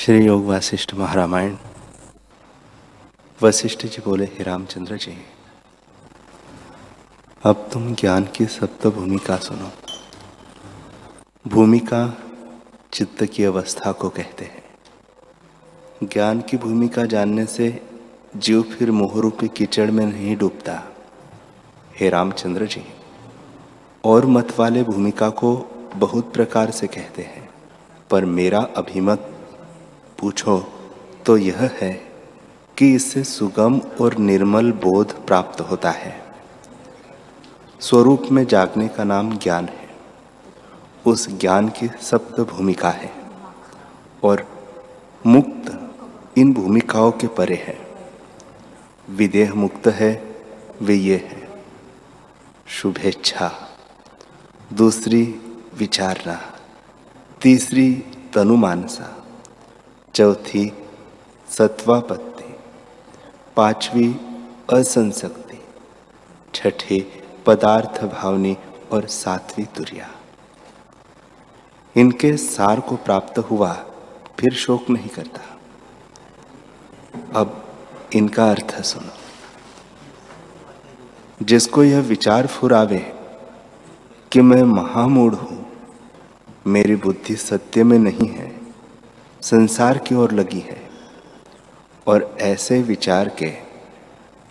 श्री योग वासिष्ठ महारामायण। वशिष्ठ जी बोले, हे रामचंद्र जी, अब तुम ज्ञान की सप्त भूमिका सुनो। भूमिका चित्त की अवस्था को कहते हैं। ज्ञान की भूमिका जानने से जीव फिर मोहरूपी कीचड़ में नहीं डूबता। हे रामचंद्र जी, और मत वाले भूमिका को बहुत प्रकार से कहते हैं, पर मेरा अभिमत पूछो तो यह है कि इससे सुगम और निर्मल बोध प्राप्त होता है। स्वरूप में जागने का नाम ज्ञान है। उस ज्ञान की सप्त भूमिका है और मुक्त इन भूमिकाओं के परे है। विदेह मुक्त है, वे ये है। शुभेच्छा। दूसरी विचारना तीसरी तनुमानसा। चौथी सत्वापत्ति, पांचवी असंशक्ति छठी पदार्थ भावनी और सातवीं तुरिया। इनके सार को प्राप्त हुआ, फिर शोक नहीं करता। अब इनका अर्थ सुनो। जिसको यह विचार फुरावे कि मैं महामूढ़ हूँ, मेरी बुद्धि सत्य में नहीं है संसार की ओर लगी है और ऐसे विचार के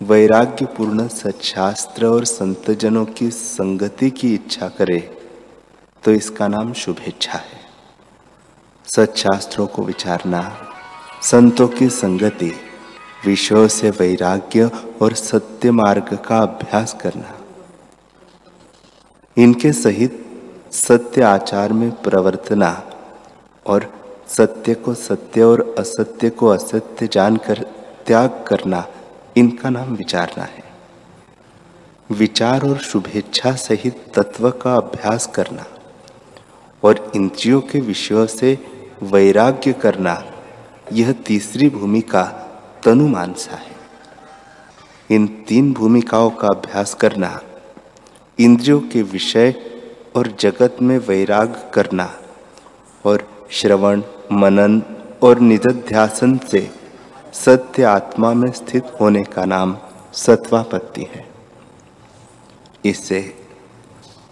वैराग्य पूर्ण सच्छास्त्र और संतजनों की संगति की इच्छा करे तो इसका नाम शुभेच्छा है। सच्छास्त्रों को विचारना, संतों की संगति विषयों से वैराग्य और सत्य मार्ग का अभ्यास करना। इनके सहित सत्य आचार में प्रवर्तना और सत्य को सत्य और असत्य को असत्य जानकर त्याग करना, इनका नाम विचारना है। विचार और शुभेच्छा सहित तत्व का अभ्यास करना और इंद्रियों के विषयों से वैराग्य करना, यह तीसरी भूमिका तनुमानसा है। इन तीन भूमिकाओं का अभ्यास करना, इंद्रियों के विषय और जगत में वैराग करना और श्रवण मनन और निध्यासन से सत्य आत्मा में स्थित होने का नाम सत्वापत्ति है। इससे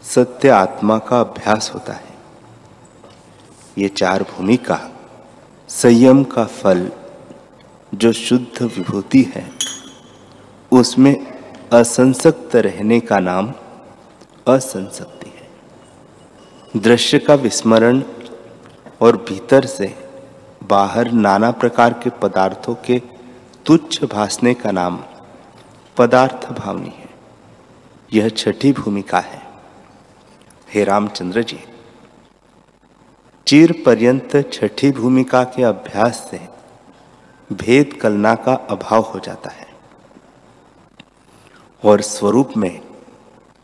सत्य आत्मा का अभ्यास होता है। ये चार भूमिका संयम का फल जो शुद्ध विभूति है, उसमें असंसक्त रहने का नाम असंसक्ति है। दृश्य का विस्मरण और भीतर से बाहर नाना प्रकार के पदार्थों के तुच्छ भासने का नाम पदार्थ भावनी है। यह छठी भूमिका है। हे रामचंद्र जी, चीर पर्यंत छठी भूमिका के अभ्यास से भेद कलना का अभाव हो जाता है और स्वरूप में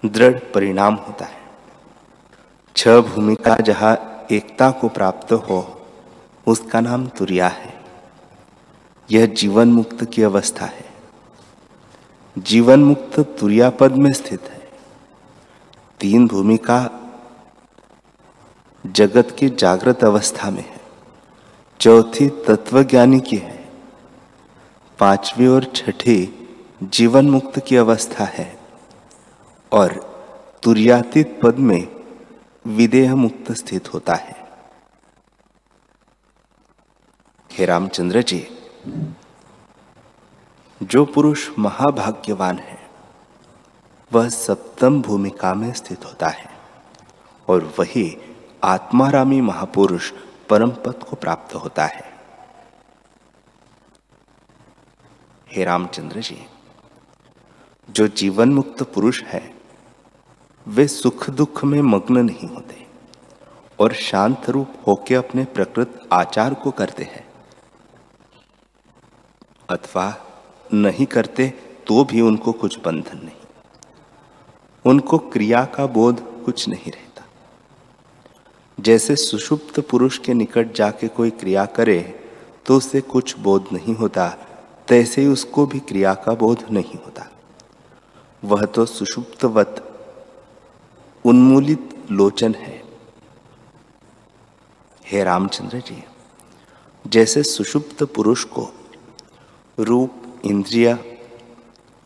दृढ़ परिणाम होता है। छह भूमिका जहाँ एकता को प्राप्त हो, उसका नाम तुरिया है। यह जीवन मुक्त की अवस्था है। जीवन मुक्त तुरिया पद में स्थित है। तीन भूमिका जगत की जागृत अवस्था में है। चौथी तत्वज्ञानी की है। पांचवी और छठी जीवन मुक्त की अवस्था है। और तुरियातीत पद में विदेह मुक्त स्थित होता है। हे रामचंद्र जी, जो पुरुष महाभाग्यवान है, वह सप्तम भूमिका में स्थित होता है और वही आत्मारामी महापुरुष परम पद को प्राप्त होता है। हे रामचंद्र जी, जो जीवन मुक्त पुरुष है वे सुख दुख में मग्न नहीं होते और शांत रूप होकर अपने प्रकृत आचार को करते हैं। अथवा नहीं करते तो भी उनको कुछ बंधन नहीं। उनको क्रिया का बोध कुछ नहीं रहता। जैसे सुषुप्त पुरुष के निकट जाके कोई क्रिया करे तो उसे कुछ बोध नहीं होता, तैसे ही उसको भी क्रिया का बोध नहीं होता। वह तो सुषुप्तवत उन्मूलित लोचन है। हे रामचंद्र जी, जैसे सुषुप्त पुरुष को रूप, इंद्रिया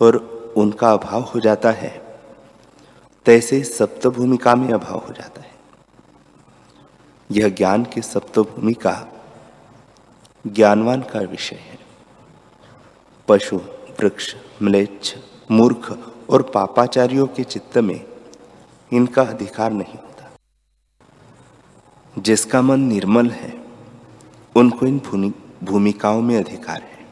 और उनका अभाव हो जाता है, तैसे सप्त भूमिका में अभाव हो जाता है। यह ज्ञान की सप्त भूमिका ज्ञानवान का विषय है। पशु, वृक्ष, म्लेच्छ, मूर्ख और पापाचारियों के चित्त में इनका अधिकार नहीं होता। जिसका मन निर्मल है, उनको इन भूमिकाओं में अधिकार है।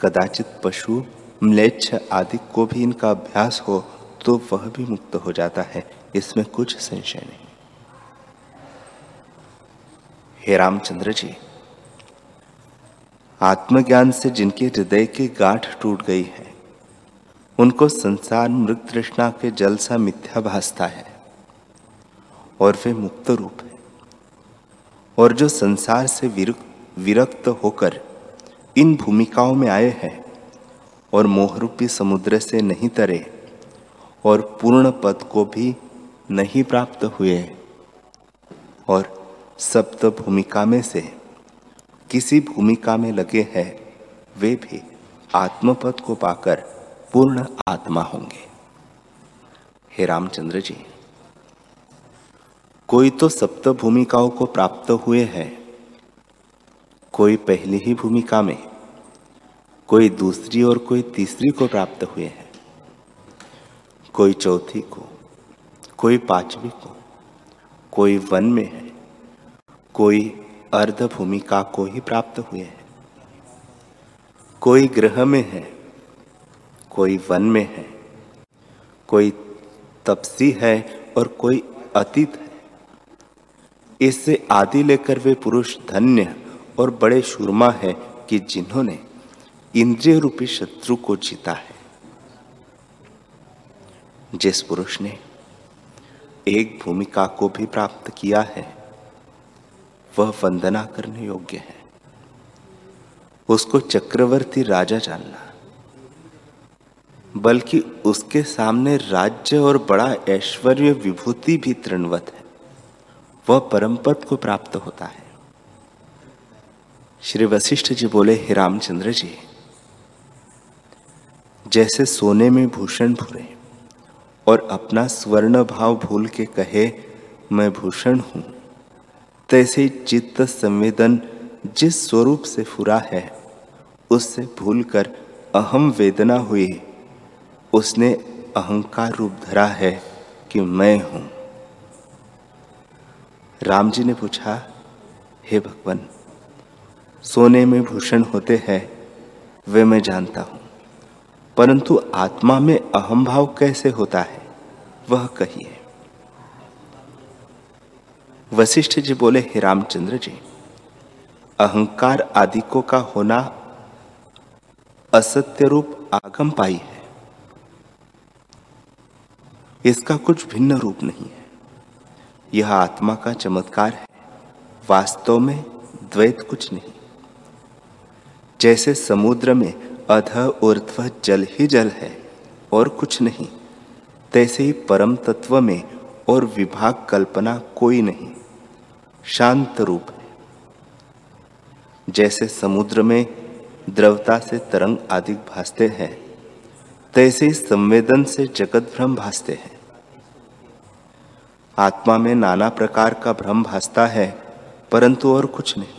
कदाचित पशु, म्लेच्छ आदि को भी इनका अभ्यास हो तो वह भी मुक्त हो जाता है। इसमें कुछ संशय नहीं। हे रामचंद्र जी, आत्मज्ञान से जिनके हृदय की गांठ टूट गई है उनको संसार मृत तृष्णा के जल सा मिथ्या भासता है और वे मुक्त रूप है। और जो संसार से विरक्त होकर इन भूमिकाओं में आए हैं और मोहरूपी समुद्र से नहीं तरे और पूर्ण पद को भी नहीं प्राप्त हुए और सप्त भूमिका में से किसी भूमिका में लगे हैं, वे भी आत्मपद को पाकर पूर्ण आत्मा होंगे। हे रामचंद्र जी, कोई तो सप्त भूमिकाओं को प्राप्त हुए हैं, कोई पहली ही भूमिका में, कोई दूसरी और कोई तीसरी को प्राप्त हुए हैं, कोई चौथी को, कोई पांचवी को, कोई वन में है, कोई अर्ध भूमिका को ही प्राप्त हुए हैं, कोई ग्रह में है कोई वन में है, कोई तपसी है और कोई अतीत है। इससे आदि लेकर वे पुरुष धन्य और बड़े शूरमा है कि जिन्होंने इंद्रिय रूपी शत्रु को जीता है। जिस पुरुष ने एक भूमिका को भी प्राप्त किया है, वह वंदना करने योग्य है। उसको चक्रवर्ती राजा जानना बल्कि उसके सामने राज्य और बड़ा ऐश्वर्य विभूति भी तृणवत है। वह परम पद को प्राप्त होता है। श्री वशिष्ठ जी बोले, हे रामचंद्र जी, जैसे सोने में भूषण भूरे और अपना स्वर्ण भाव भूल के कहे, मैं भूषण हूँ, तैसे चित्त संवेदन जिस स्वरूप से फुरा है, उससे भूलकर अहम वेदना हुई उसने अहंकार रूप धरा है कि मैं हूँ। राम जी ने पूछा, हे भगवान, सोने में भूषण होते हैं, वे मैं जानता हूँ, परंतु आत्मा में अहम भाव कैसे होता है, वह कहिए। वशिष्ठ जी बोले, हे रामचंद्र जी, अहंकार आदिकों का होना असत्य रूप आगम पाई है। इसका कुछ भिन्न रूप नहीं है। यह आत्मा का चमत्कार है। वास्तव में द्वैत कुछ नहीं। जैसे समुद्र में अध, ऊर्ध्व, जल ही जल है और कुछ नहीं, तैसे ही परम तत्व में और विभाग कल्पना कोई नहीं। शांत रूप है। जैसे समुद्र में द्रवता से तरंग आदि भासते हैं, तैसे संवेदन से जगत भ्रम भासते हैं। आत्मा में नाना प्रकार का भ्रम भासता है, परंतु और कुछ नहीं।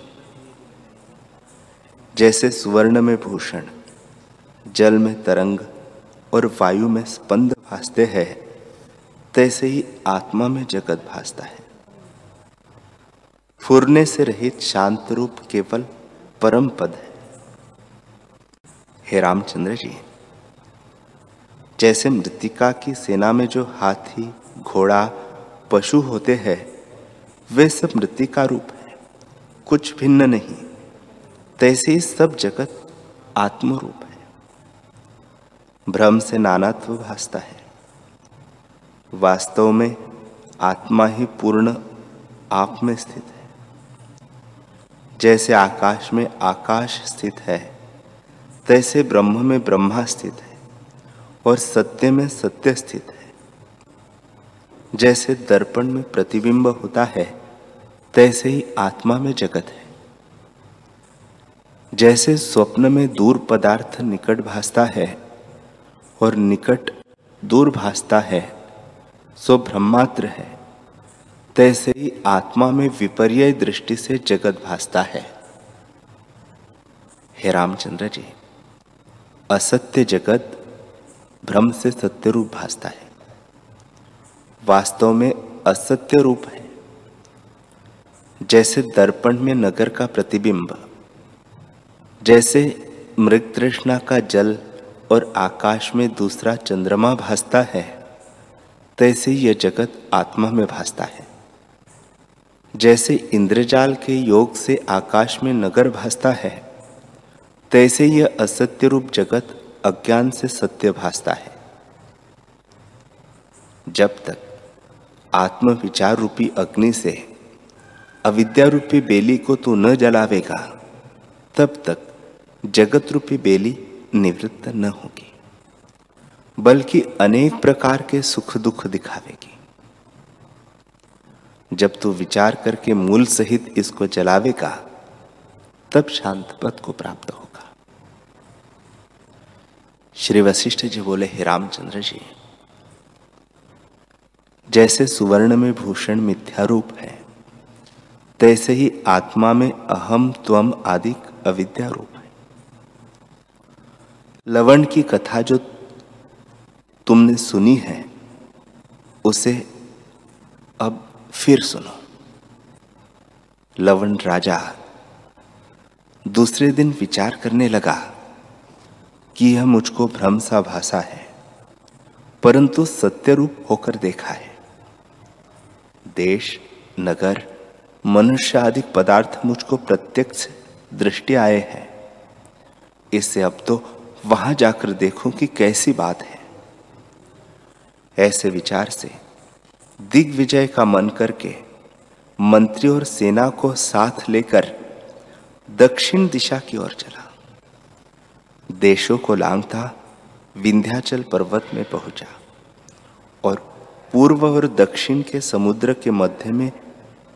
जैसे सुवर्ण में भूषण, जल में तरंग और वायु में स्पंद भासते हैं, तैसे ही आत्मा में जगत भासता है। फुरने से रहित शांत रूप केवल परम पद है। हे रामचंद्र जी, जैसे मृतिका की सेना में जो हाथी, घोड़ा पशु होते हैं, वे सब मृत्यु का रूप है, कुछ भिन्न नहीं। तैसे ही सब जगत आत्म रूप है। भ्रम से नानात्व भासता है। वास्तव में आत्मा ही पूर्ण आप में स्थित है। जैसे आकाश में आकाश स्थित है, तैसे ब्रह्म में ब्रह्मा स्थित है और सत्य में सत्य स्थित है। जैसे दर्पण में प्रतिबिंब होता है, तैसे ही आत्मा में जगत है। जैसे स्वप्न में दूर पदार्थ निकट भासता है और निकट दूर भासता है, सो ब्रह्मात्र है। तैसे ही आत्मा में विपर्य दृष्टि से जगत भासता है। हे रामचंद्र जी, असत्य जगत भ्रम से सत्य रूप भासता है। वास्तव में असत्य रूप है। जैसे दर्पण में नगर का प्रतिबिंब, जैसे मृग तृष्णा का जल और आकाश में दूसरा चंद्रमा भासता है, तैसे यह जगत आत्मा में भासता है। जैसे इंद्रजाल के योग से आकाश में नगर भासता है, तैसे यह असत्य रूप जगत अज्ञान से सत्य भासता है। जब तक आत्म विचार रूपी अग्नि से अविद्या रूपी बेली को तू न जलावेगा, तब तक जगत रूपी बेली निवृत्त न होगी, बल्कि अनेक प्रकार के सुख दुख दिखावेगी। जब तू विचार करके मूल सहित इसको जलावेगा, तब शांत पद को प्राप्त होगा। श्री वशिष्ठ जी बोले, हे रामचंद्र जी जैसे सुवर्ण में भूषण मिथ्या रूप है, तैसे ही आत्मा में अहम, त्वम आदि अविद्या रूप है। लवण की कथा जो तुमने सुनी है, उसे अब फिर सुनो। लवण राजा दूसरे दिन विचार करने लगा कि यह मुझको भ्रम सा भाषा है, परंतु सत्य रूप होकर देखा है। देश, नगर मनुष्य आदि पदार्थ मुझको प्रत्यक्ष दृष्टि आए हैं। इससे अब तो वहाँ जाकर देखूँ कि कैसी बात है। ऐसे विचार से दिग्विजय का मन करके मंत्री और सेना को साथ लेकर दक्षिण दिशा की ओर चला। देशों को लांगता विंध्याचल पर्वत में पहुँचा और पूर्व और दक्षिण के समुद्र के मध्य में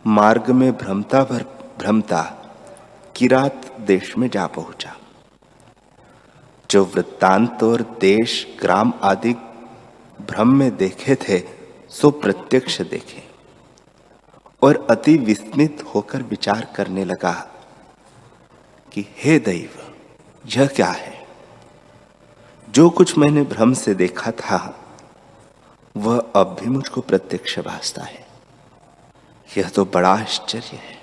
मार्ग में भ्रमता भर, भ्रमता किरात देश में जा पहुँचा। जो वृत्तांत और देश, ग्राम आदि भ्रम में देखे थे, सो प्रत्यक्ष देखे और अति विस्मित होकर विचार करने लगा कि, हे दैव, यह क्या है? जो कुछ मैंने भ्रम से देखा था वह अब भी मुझको प्रत्यक्ष भासता है। यह तो बड़ा आश्चर्य है।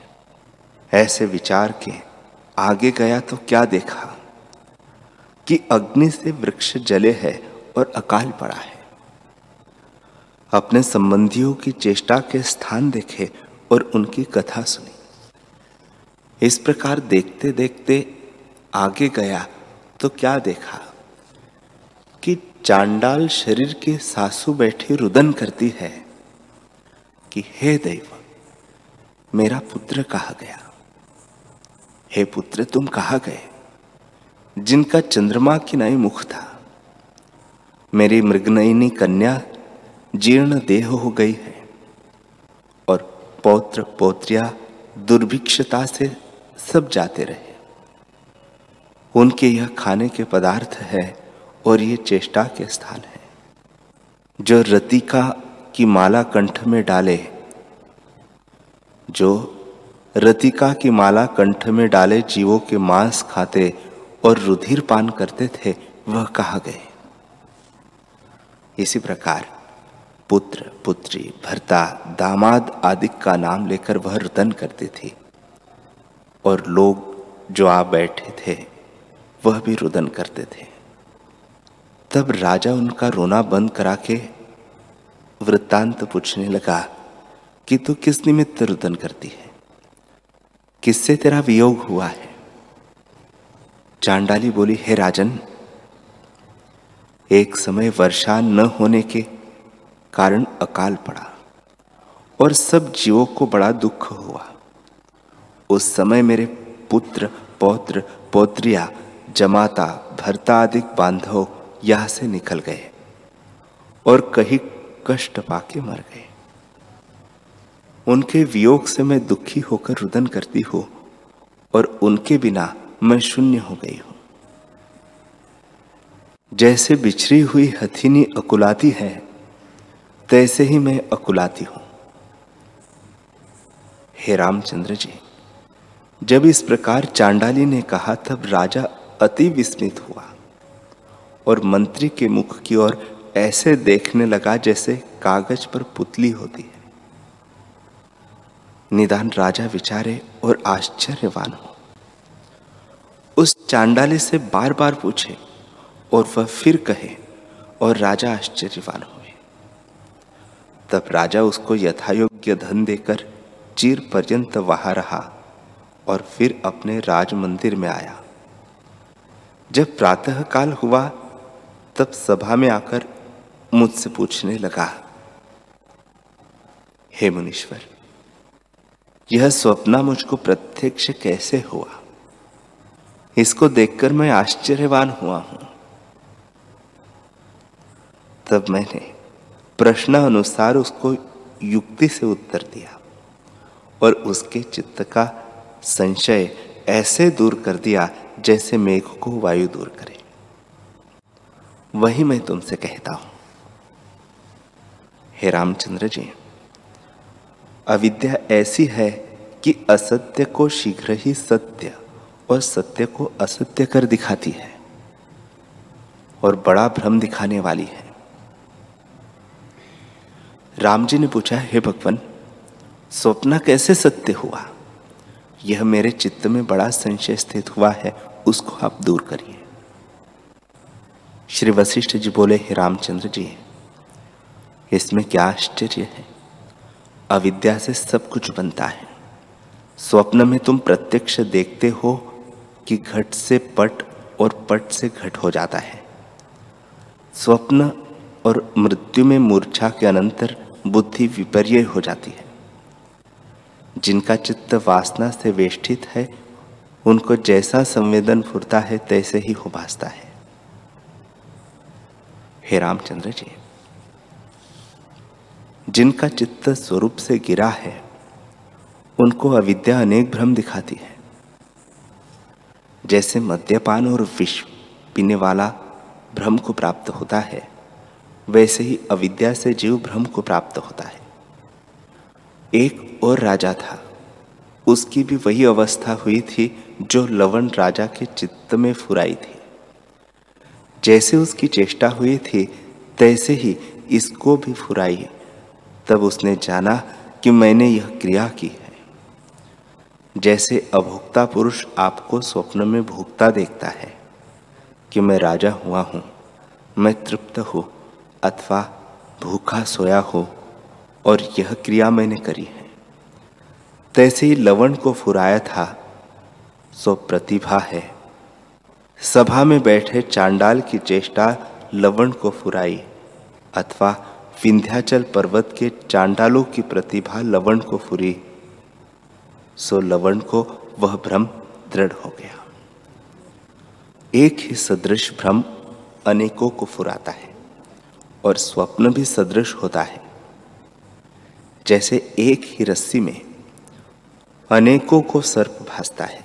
ऐसे विचार के आगे गया तो क्या देखा? कि अग्नि से वृक्ष जले है और अकाल पड़ा है। अपने संबंधियों की चेष्टा के स्थान देखे और उनकी कथा सुनी। इस प्रकार देखते देखते आगे गया तो क्या देखा? चांडाल शरीर के सासू बैठी रुदन करती है कि हे देव, मेरा पुत्र कहा गया। हे पुत्र, तुम कहा गए? जिनका चंद्रमा की नई मुख था। मेरी मृगनयनी कन्या जीर्ण देह हो गई है और पौत्र पौत्रिया दुर्भिक्षता से सब जाते रहे। उनके यह खाने के पदार्थ है और ये चेष्टा के स्थान है। जो रतिका की माला कंठ में डाले, जो रतिका की माला कंठ में डाले जीवों के मांस खाते और रुधिर पान करते थे, वह कहा गए? इसी प्रकार पुत्र, पुत्री, भरता, दामाद आदि का नाम लेकर वह रुदन करती थी। और लोग जो आ बैठे थे, वह भी रुदन करते थे। तब राजा उनका रोना बंद करा के वृत्तांत पूछने लगा कि तू किस निमित्त रुदन करती है? किससे तेरा वियोग हुआ है? चांडाली बोली, हे राजन, एक समय वर्षा न होने के कारण अकाल पड़ा और सब जीवों को बड़ा दुख हुआ। उस समय मेरे पुत्र, पौत्र, पौत्रिया, जमाता, भरता आदि बांधव यहाँ से निकल गए और कहीं कष्ट पाके मर गए। उनके वियोग से मैं दुखी होकर रुदन करती हूँ और उनके बिना मैं शून्य हो गई हूँ। जैसे बिछड़ी हुई हथीनी अकुलाती है, तैसे ही मैं अकुलाती हूँ। हे रामचंद्र जी, जब इस प्रकार चांडाली ने कहा, तब राजा अति विस्मित हुआ। और मंत्री के मुख की ओर ऐसे देखने लगा जैसे कागज़ पर पुतली होती है। निदान राजा विचारे और आश्चर्यवान हो। उस चांडाली से बार बार पूछे और वह फिर कहे और राजा आश्चर्यवान हुए। तब राजा उसको यथायोग्य धन देकर चीर पर्यंत वहाँ रहा और फिर अपने राज मंदिर में आया। जब प्रातः काल हुआ तब सभा में आकर मुझसे पूछने लगा, हे मुनीश्वर, यह स्वप्न मुझको प्रत्यक्ष कैसे हुआ? इसको देखकर मैं आश्चर्यवान हुआ हूँ। तब मैंने प्रश्न अनुसार उसको युक्ति से उत्तर दिया और उसके चित्त का संशय ऐसे दूर कर दिया जैसे मेघ को वायु दूर करे। वही मैं तुमसे कहता हूँ। हे रामचंद्र जी, अविद्या ऐसी है कि असत्य को शीघ्र ही सत्य और सत्य को असत्य कर दिखाती है और बड़ा भ्रम दिखाने वाली है। राम जी ने पूछा, हे भगवान, स्वप्न कैसे सत्य हुआ? यह मेरे चित्त में बड़ा संशय स्थित हुआ है, उसको आप दूर करिए। श्री वशिष्ठ जी बोले, हे रामचंद्र जी, इसमें क्या आश्चर्य है? अविद्या से सब कुछ बनता है। स्वप्न में तुम प्रत्यक्ष देखते हो कि घट से पट और पट से घट हो जाता है। स्वप्न और मृत्यु में मूर्छा के अनंतर बुद्धि विपर्य हो जाती है। जिनका चित्त वासना से वेष्टित है, उनको जैसा संवेदन फुरता है, तैसे ही हो भासता है। हे रामचंद्र जी, जिनका चित्त स्वरूप से गिरा है, उनको अविद्या अनेक भ्रम दिखाती है। जैसे मद्यपान और विष पीने वाला भ्रम को प्राप्त होता है, वैसे ही अविद्या से जीव भ्रम को प्राप्त होता है। एक और राजा था, उसकी भी वही अवस्था हुई थी जो लवण राजा के चित्त में फुराई थी। जैसे उसकी चेष्टा हुई थी, तैसे ही इसको भी फुराई। तब उसने जाना कि मैंने यह क्रिया की है। जैसे अभोक्ता पुरुष आपको स्वप्न में भोक्ता देखता है कि मैं राजा हुआ हूँ, मैं तृप्त हूँ अथवा भूखा सोया हो और यह क्रिया मैंने करी है। तैसे ही लवण को फुराया था, सो प्रतिभा है। सभा में बैठे चांडाल की चेष्टा लवण को फुराई, अथवा विंध्याचल पर्वत के चांडालों की प्रतिभा लवण को फुरी, सो लवण को वह भ्रम दृढ़ हो गया। एक ही सदृश भ्रम अनेकों को फुराता है, और स्वप्न भी सदृश होता है। जैसे एक ही रस्सी में अनेकों को सर्प भासता है।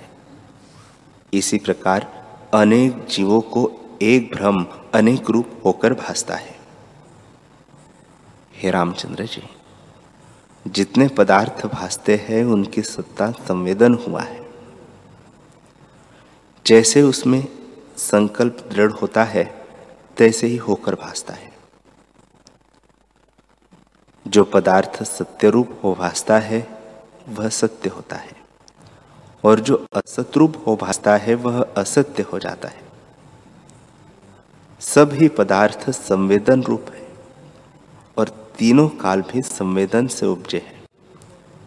इसी प्रकार अनेक जीवों को एक भ्रम, अनेक रूप होकर भासता है। हे रामचंद्र जी, जितने पदार्थ भासते हैं, उनकी सत्ता संवेदन हुआ है। जैसे उसमें संकल्प दृढ़ होता है, तैसे ही होकर भासता है। जो पदार्थ सत्य रूप हो भासता है, वह सत्य होता है। और जो असतरूप हो भासता है, वह असत्य हो जाता है। सभी पदार्थ संवेदन रूप है और तीनों काल भी संवेदन से उपजे हैं।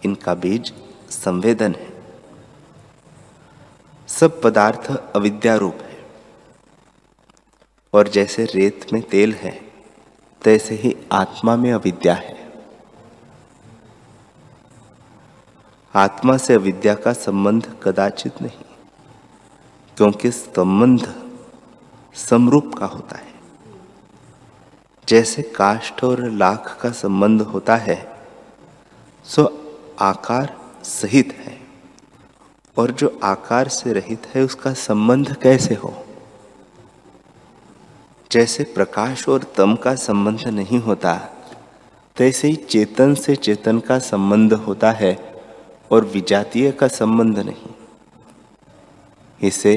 इनका बीज संवेदन है। सब पदार्थ अविद्या रूप है और जैसे रेत में तेल है, तैसे ही आत्मा में अविद्या है। आत्मा से अविद्या का संबंध कदाचित नहीं, क्योंकि संबंध समरूप का होता है। जैसे काष्ठ और लाख का संबंध होता है, सो आकार सहित है, और जो आकार से रहित है, उसका संबंध कैसे हो? जैसे प्रकाश और तम का संबंध नहीं होता, तैसे ही चेतन से चेतन का संबंध होता है और विजातीय का संबंध नहीं। इसे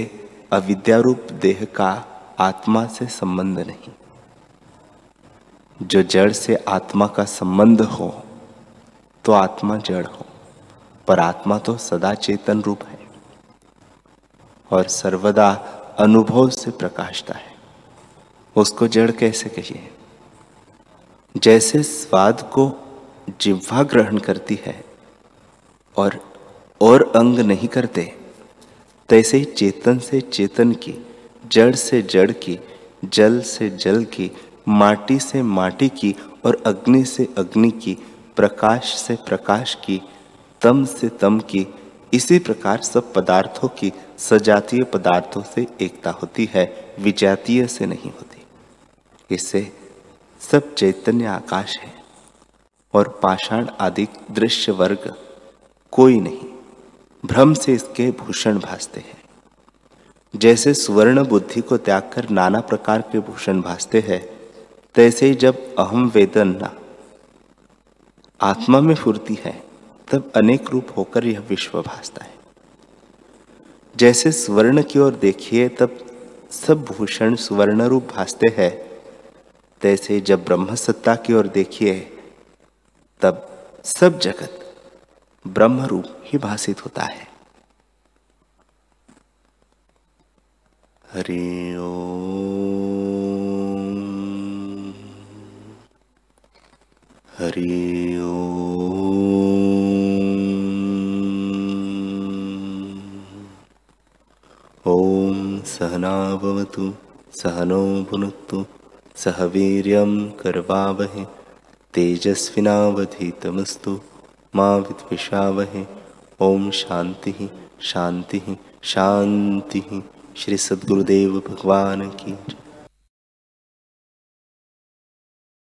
अविद्यारूप देह का आत्मा से संबंध नहीं। जो जड़ से आत्मा का संबंध हो तो आत्मा जड़ हो, पर आत्मा तो सदा चेतन रूप है और सर्वदा अनुभव से प्रकाशता है। उसको जड़ कैसे कहिए? जैसे स्वाद को जिह्वा ग्रहण करती है और और अंग नहीं करते। तैसे ही चेतन से चेतन की, जड़ से जड़ की, जल से जल की, माटी से माटी की और अग्नि से अग्नि की, प्रकाश से प्रकाश की, तम से तम की, इसी प्रकार सब पदार्थों की सजातीय पदार्थों से एकता होती है, विजातीय से नहीं होती। इससे सब चैतन्य आकाश है और पाषाण आदि दृश्य वर्ग कोई नहीं। भ्रम से इसके भूषण भासते हैं। जैसे सुवर्ण बुद्धि को त्याग कर नाना प्रकार के भूषण भासते हैं, तैसे ही जब अहम वेदन आत्मा में फुर्ती है, तब अनेक रूप होकर यह विश्व भासता है। जैसे स्वर्ण की ओर देखिए, तब सब भूषण सुवर्ण रूप भासते हैं। तैसे जब ब्रह्म सत्ता की ओर देखिए, तब सब जगत ब्रह्म रूप ही भाषित होता है। हरि हरि ओ ॐ सहनावतु सहनो भुनक्तु सह वीर्यं करवावहे, तेजस्विनावधीतमस्तु। माँ विद्विषावहे ओम शांति शांति शांति। श्री सद्गुरुदेव भगवान की